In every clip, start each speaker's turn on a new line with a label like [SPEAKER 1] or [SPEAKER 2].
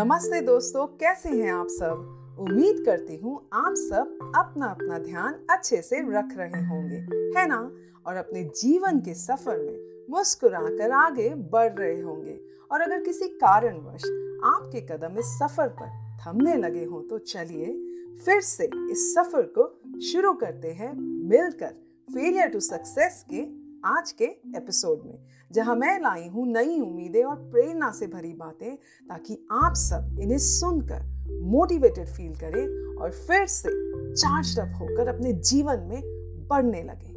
[SPEAKER 1] नमस्ते दोस्तों, कैसे हैं आप सब? उम्मीद करती हूँ आप सब अपना अपना ध्यान अच्छे से रख रहे होंगे, है ना? और अपने जीवन के सफ़र में मुस्कुराकर आगे बढ़ रहे होंगे। और अगर किसी कारणवश आपके कदम इस सफ़र पर थमने लगे हों तो चलिए फिर से इस सफ़र को शुरू करते हैं मिलकर फेलियर टू सक्सेस के आज के एपिसोड में। जहाँ मैं लाई हूँ नई उम्मीदें और प्रेरणा से भरी बातें ताकि आप सब इन्हें सुनकर मोटिवेटेड फील करें और फिर से चार्ज अप होकर अपने जीवन में बढ़ने लगे।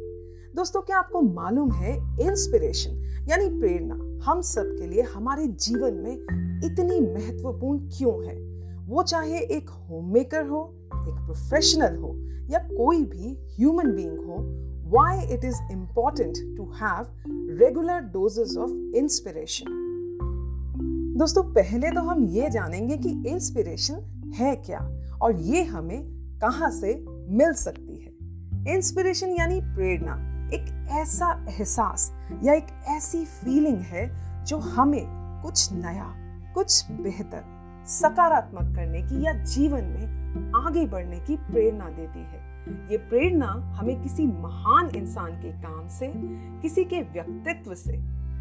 [SPEAKER 1] दोस्तों क्या आपको मालूम है इंस्पिरेशन यानी प्रेरणा हम सब के लिए हमारे जीवन में इतनी महत्वपूर्ण क्यों है? वो चाहे एक होम मेकर हो एक प्रोफेशनल हो या कोई भी ह्यूमन बीइंग हो why it is important to have regular doses of inspiration. दोस्तों, पहले तो हम ये जानेंगे कि इंस्पिरेशन है क्या और ये हमें कहाँ से मिल सकती है इंस्पिरेशन यानी प्रेरणा, एक ऐसा एहसास या एक ऐसी फीलिंग है जो हमें कुछ नया, कुछ बेहतर, सकारात्मक करने की या जीवन में आगे बढ़ने की प्रेरणा देती है ये प्रेरणा हमें किसी महान इंसान के काम से, किसी के व्यक्तित्व से,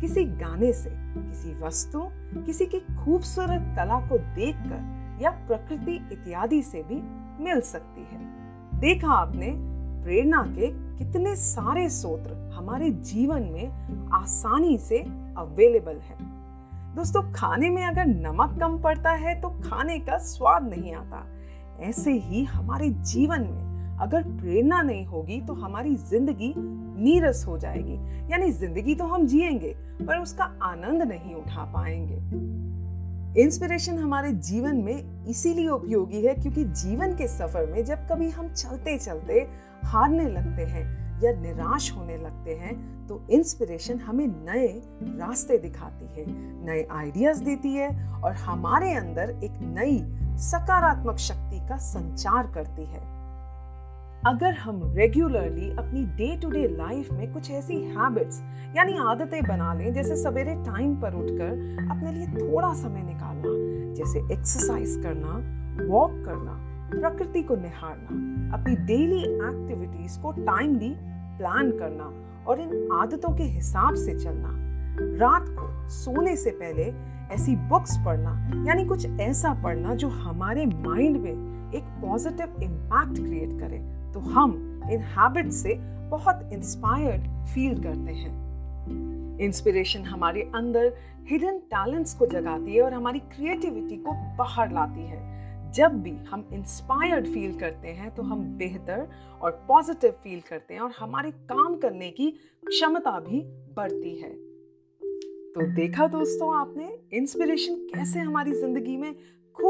[SPEAKER 1] किसी गाने से, किसी वस्तु, किसी की खूबसूरत कला को देखकर या प्रकृति इत्यादि से भी मिल सकती है। देखा आपने प्रेरणा के कितने सारे सूत्र हमारे जीवन में आसानी से अवेलेबल है। दोस्तों, खाने में अगर नमक कम पड़ता है तो खाने का स्वाद नहीं आता। ऐसे ही हमारे जीवन में अगर प्रेरणा नहीं होगी तो हमारी ज़िंदगी नीरस हो जाएगी। यानी ज़िंदगी तो हम जिएँगे, पर उसका आनंद नहीं उठा पाएँगे। इंस्पिरेशन हमारे जीवन में इसीलिए उपयोगी है क्योंकि जीवन के सफ़र में जब कभी हम चलते चलते हारने लगते हैं या निराश होने लगते हैं तो इंस्पिरेशन हमें नए रास्ते दिखाती है, नए आइडियाज़ देती है और हमारे अंदर एक नई सकारात्मक शक्ति का संचार करती है। अगर हम रेगुलरली अपनी डे टू डे लाइफ में कुछ ऐसी हैबिट्स यानी आदतें बना लें, जैसे सवेरे टाइम पर उठकर अपने लिए थोड़ा समय निकालना, जैसे एक्सरसाइज करना वॉक करना, प्रकृति को निहारना, अपनी डेली एक्टिविटीज़ को टाइमली प्लान करना और इन आदतों के हिसाब से चलना। रात को सोने से पहले ऐसी बुक्स पढ़ना, यानी कुछ ऐसा पढ़ना जो हमारे माइंड में एक पॉजिटिव इम्पैक्ट क्रिएट करे। तो हम इन हैबिट से बहुत इंस्पायर्ड फील करते हैं। इंस्पिरेशन हमारे अंदर हिडन टैलेंट्स को जगाती है और हमारी क्रिएटिविटी को बाहर लाती है। जब भी हम इंस्पायर्ड फील करते हैं तो हम बेहतर और पॉजिटिव फील करते हैं और हमारे काम करने की क्षमता भी बढ़ती है। तो देखा दोस्तों आपने इंस्पिरेशन कैसे हमारी ज़िंदगी में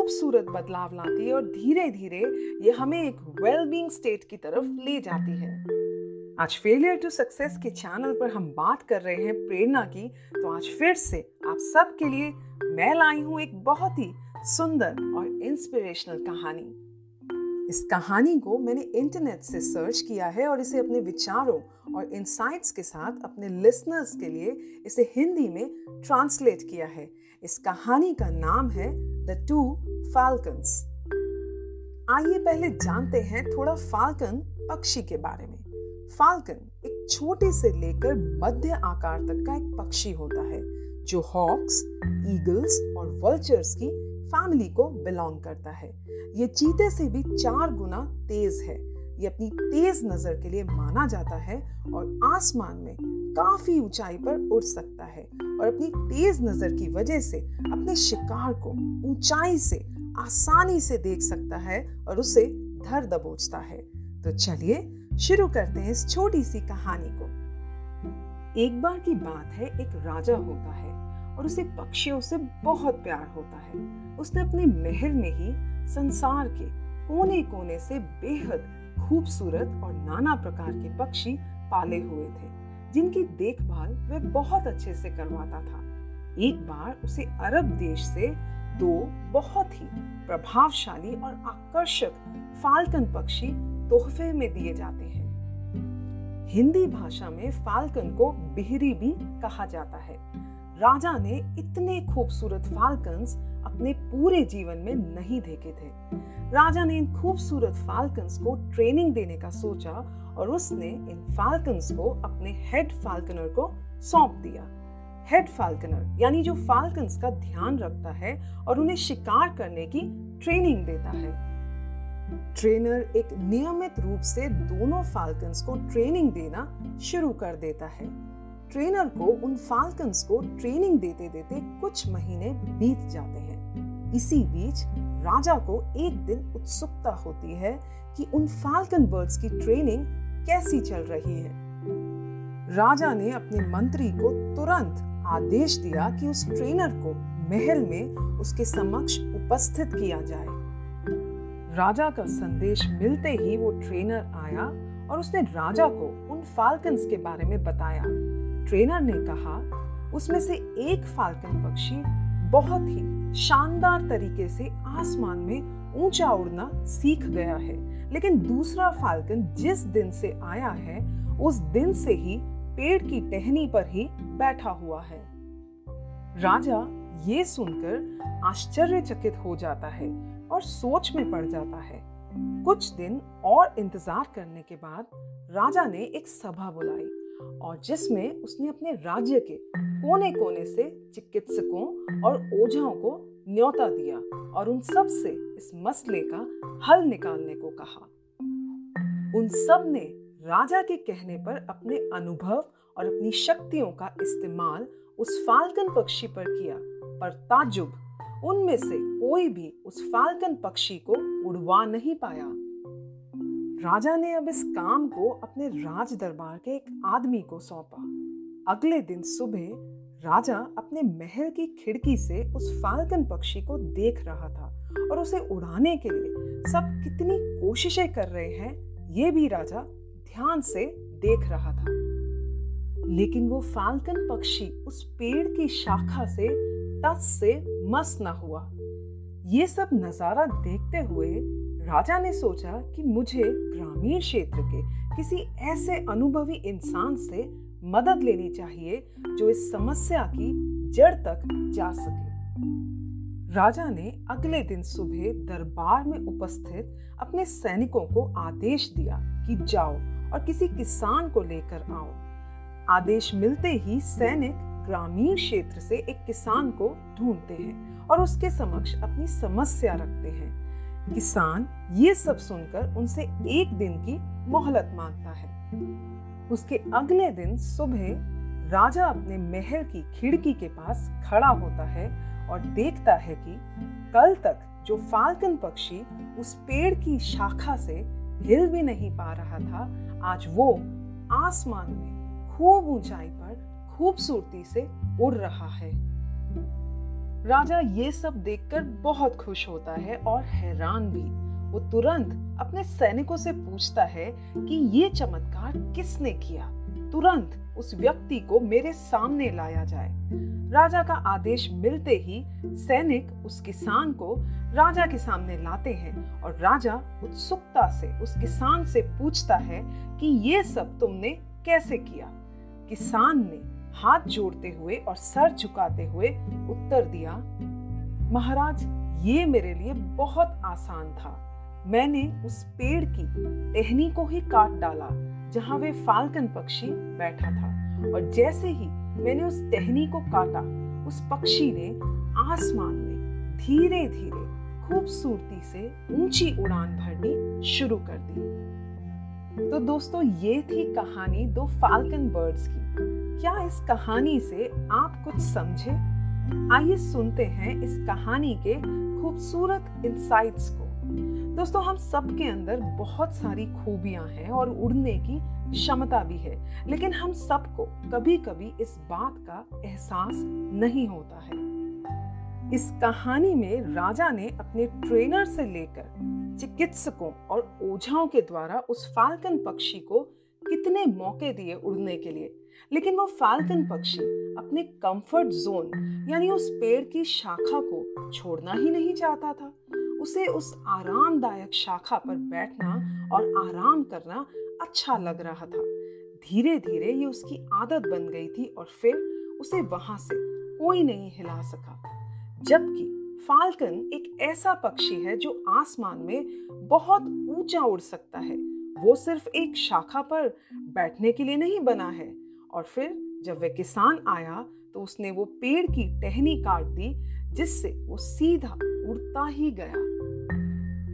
[SPEAKER 1] खूबसूरत बदलाव लाती है और धीरे धीरे ये हमें एक वेल बींग स्टेट की तरफ़ ले जाती है। आज फेलियर टू सक्सेस के चैनल पर हम बात कर रहे हैं प्रेरणा की तो आज फिर से आप सब के लिए मैं लाई हूँ एक बहुत ही सुंदर और इंस्पिरेशनल कहानी। इस कहानी को मैंने इंटरनेट से सर्च किया है और इसे अपने विचारों और इंसाइट्स के साथ अपने लिसनर्स के लिए इसे हिंदी में ट्रांसलेट किया है। इस कहानी का नाम है द टू फाल्कन्स आइए पहले जानते हैं थोड़ा फाल्कन पक्षी के बारे में। फाल्कन एक छोटे से लेकर मध्य आकार तक का एक पक्षी होता है, जो हॉक्स ईगल्स और वल्चर्स की फैमिली को बिलोंग करता है। ये चीते से भी चार गुना तेज है। ये अपनी तेज नज़र के लिए माना जाता है और आसमान में काफ़ी ऊंचाई पर उड़ सकता है और अपनी तेज नज़र की वजह से अपने शिकार को ऊंचाई से, आसानी से देख सकता है और उसे धर दबोचता है। तो चलिए, शुरू करते हैं इस छोटी सी कहानी को। एक बार की बात है, एक राजा होता है और उसे पक्षियों से बहुत प्यार होता है। उसने अपने महल में ही संसार के कोने कोने से बेहद खूबसूरत और नाना प्रकार के पक्षी पाले हुए थे। जिनकी देखभाल वह बहुत अच्छे से करवाता था। एक बार उसे अरब देश से दो बहुत ही प्रभावशाली और आकर्षक फाल्कन पक्षी तोहफे में दिए जाते हैं। हिंदी भाषा में फाल्कन को बिहरी भी कहा जाता है। राजा ने इतने खूबसूरत फाल्कन्स अपने पूरे जीवन में नहीं देखे थे। राजा ने इन खूबसूरत फाल्कन्स को ट्रेनिंग देने का सोचा और उसने इन फाल्कन्स को अपने हेड फाल्कनर को सौंप दिया। हेड फाल्कनर यानी जो फाल्कन्स का ध्यान रखता है और उन्हें शिकार करने की ट्रेनिंग देता है। ट्रेनर एक नियमित रूप से दोनों फाल्कन्स को ट्रेनिंग देना शुरू कर देता है। ट्रेनर को उन फाल्कन्स को ट्रेनिंग देते देते कुछ महीने बीत जाते हैं। इसी बीच राजा को एक दिन उत्सुकता होती है कि उन फाल्कन बर्ड्स की ट्रेनिंग कैसी चल रही है। राजा ने अपने मंत्री को तुरंत आदेश दिया कि उस ट्रेनर को महल में उसके समक्ष उपस्थित किया जाए। राजा का संदेश मिलते ही वो ट्रेनर आया और उसने राजा को उन फाल्कन्स के बारे में बताया। ट्रेनर ने कहा, उसमें से एक फाल्कन पक्षी बहुत ही शानदार तरीके से आसमान में ऊँचा उड़ना सीख गया है। लेकिन दूसरा फाल्कन जिस दिन से आया है, उस दिन से ही पेड़ की टहनी पर ही बैठा हुआ है। राजा ये सुनकर आश्चर्यचकित हो जाता है और सोच में पड़ जाता है। कुछ दिन और इंतज़ार करने के बाद राजा ने एक सभा बुलाई। और जिसमें उसने अपने राज्य के कोने कोने से चिकित्सकों और ओझाओं को न्योता दिया और उन सबसे इस मसले का हल निकालने को कहा। उन सबने राजा के कहने पर अपने अनुभव और अपनी शक्तियों का इस्तेमाल उस फाल्कन पक्षी पर किया, पर ताजुब उनमें से कोई भी उस फाल्कन पक्षी को उड़वा नहीं पाया। राजा ने अब इस काम को अपने राज दरबार के एक आदमी को सौंपा। अगले दिन सुबह राजा अपने महल की खिड़की से उस फाल्कन पक्षी को देख रहा था और उसे उड़ाने के लिए सब कितनी कोशिशें कर रहे हैं, ये भी राजा ध्यान से देख रहा था। लेकिन वो फाल्कन पक्षी उस पेड़ की शाखा से तस से मस न हुआ। ये सब नज़ारा देखते हुए राजा ने सोचा कि मुझे ग्रामीण क्षेत्र के किसी ऐसे अनुभवी इंसान से मदद लेनी चाहिए जो इस समस्या की जड़ तक जा सके। राजा ने अगले दिन सुबह दरबार में उपस्थित अपने सैनिकों को आदेश दिया कि जाओ और किसी किसान को लेकर आओ। आदेश मिलते ही सैनिक ग्रामीण क्षेत्र से एक किसान को ढूंढते हैं और उसके समक्ष अपनी समस्या रखते हैं। किसान ये सब सुनकर उनसे एक दिन की मोहलत माँगता है। उसके अगले दिन सुबह राजा अपने महल की खिड़की के पास खड़ा होता है और देखता है कि कल तक जो फाल्कन पक्षी उस पेड़ की शाखा से हिल भी नहीं पा रहा था, आज वो आसमान में खूब ऊंचाई पर खूबसूरती से उड़ रहा है। राजा ये सब देखकर बहुत खुश होता है और हैरान भी। वो तुरंत अपने सैनिकों से पूछता है कि ये चमत्कार किसने किया? तुरंत उस व्यक्ति को मेरे सामने लाया जाए। राजा का आदेश मिलते ही सैनिक उस किसान को राजा के सामने लाते हैं और राजा उत्सुकता से उस किसान से पूछता है कि ये सब तुमने कैसे किया? किसान ने हाथ जोड़ते हुए और सर झुकाते हुए उत्तर दिया, महाराज, ये मेरे लिए बहुत आसान था। मैंने उस पेड़ की टहनी को ही काट डाला, जहाँ वे फाल्कन पक्षी बैठा था। और जैसे ही मैंने उस टहनी को काटा, उस पक्षी ने आसमान में धीरे धीरे खूबसूरती से ऊँची उड़ान भरनी शुरू कर दी। तो दोस्तों, ये थी कहानी दो फाल्कन बर्ड्स की। क्या इस कहानी से आप कुछ समझे? आइए सुनते हैं इस कहानी के खूबसूरत इंसाइट्स को। दोस्तों, हम सबके अंदर बहुत सारी खूबियाँ हैं और उड़ने की क्षमता भी है, लेकिन हम सबको कभी कभी इस बात का एहसास नहीं होता है। इस कहानी में राजा ने अपने ट्रेनर से लेकर चिकित्सकों और ओझाओं के द्वारा उस फाल्कन पक्षी को कितने मौके दिए उड़ने के लिए। लेकिन वो फाल्कन पक्षी अपने कंफर्ट जोन यानी उस पेड़ की शाखा को छोड़ना ही नहीं चाहता था। उसे उस आरामदायक शाखा पर बैठना और आराम करना अच्छा लग रहा था। धीरे धीरे ये उसकी आदत बन गई थी और फिर उसे वहाँ से कोई नहीं हिला सका। जबकि फाल्कन एक ऐसा पक्षी है जो आसमान में बहुत ऊँचा उड़ सकता है। वो सिर्फ़ एक शाखा पर बैठने के लिए नहीं बना है और फिर जब वह किसान आया तो उसने वो पेड़ की टहनी काट दी, जिससे वो सीधा उड़ता ही गया।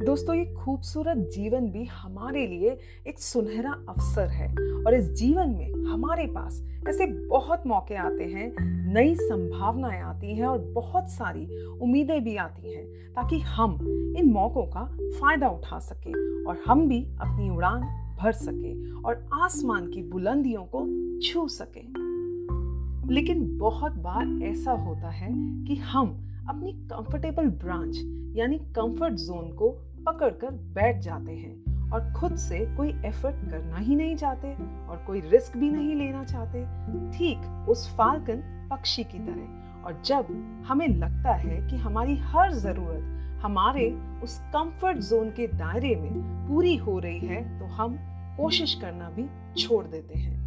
[SPEAKER 1] दोस्तों, ये खूबसूरत जीवन भी हमारे लिए एक सुनहरा अवसर है और इस जीवन में हमारे पास ऐसे बहुत मौके आते हैं, नई संभावनाएँ आती हैं और बहुत सारी उम्मीदें भी आती हैं, ताकि हम इन मौक़ों का फ़ायदा उठा सकें और हम भी अपनी उड़ान भर सके और आसमान की बुलंदियों को छू सके। लेकिन बहुत बार ऐसा होता है कि हम अपनी कंफर्टेबल ब्रांच यानी कंफर्ट जोन को पकड़कर बैठ जाते हैं और खुद से कोई एफर्ट करना ही नहीं चाहते और कोई रिस्क भी नहीं लेना चाहते। ठीक उस फाल्कन पक्षी की तरह। और जब हमें लगता है कि हमारी हर ज़रूरत हमारे उस कंफर्ट जोन के दायरे में पूरी हो रही है तो हम कोशिश करना भी छोड़ देते हैं।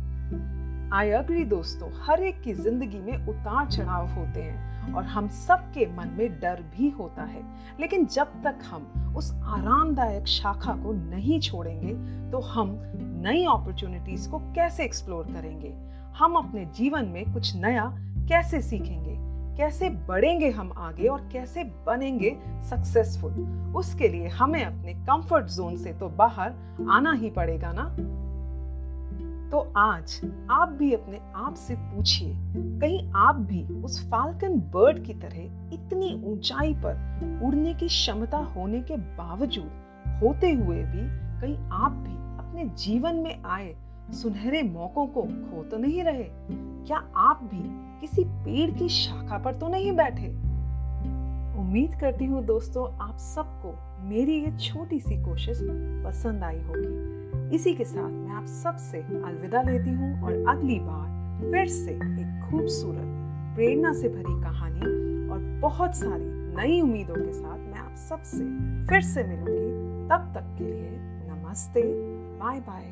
[SPEAKER 1] आई अग्री दोस्तों, हर एक की ज़िंदगी में उतार चढ़ाव होते हैं और हम सबके मन में डर भी होता है। लेकिन जब तक हम उस आरामदायक शाखा को नहीं छोड़ेंगे तो हम नई अपॉर्चुनिटीज़ को कैसे एक्सप्लोर करेंगे? हम अपने जीवन में कुछ नया कैसे सीखेंगे? कैसे बढ़ेंगे हम आगे और कैसे बनेंगे सक्सेसफुल उसके लिए हमें अपने कंफर्ट जोन से तो बाहर आना ही पड़ेगा ना? तो आज आप भी अपने आप से पूछिए, कहीं आप भी उस फाल्कन बर्ड की तरह इतनी ऊंचाई पर उड़ने की क्षमता होने के बावजूद होते हुए भी कहीं आप भी अपने जीवन में आए सुनहरे मौकों को खो तो नहीं रहे? क्या आप भी किसी पेड़ की शाखा पर तो नहीं बैठे। उम्मीद करती हूँ दोस्तों, आप सबको मेरी ये छोटी सी कोशिश पसंद आई होगी। इसी के साथ मैं आप सबसे अलविदा लेती हूँ और अगली बार फिर से एक खूबसूरत, प्रेरणा से भरी कहानी और बहुत सारी नई उम्मीदों के साथ मैं आप सबसे फिर से मिलूँगी। तब तक के लिए नमस्ते बाय बाय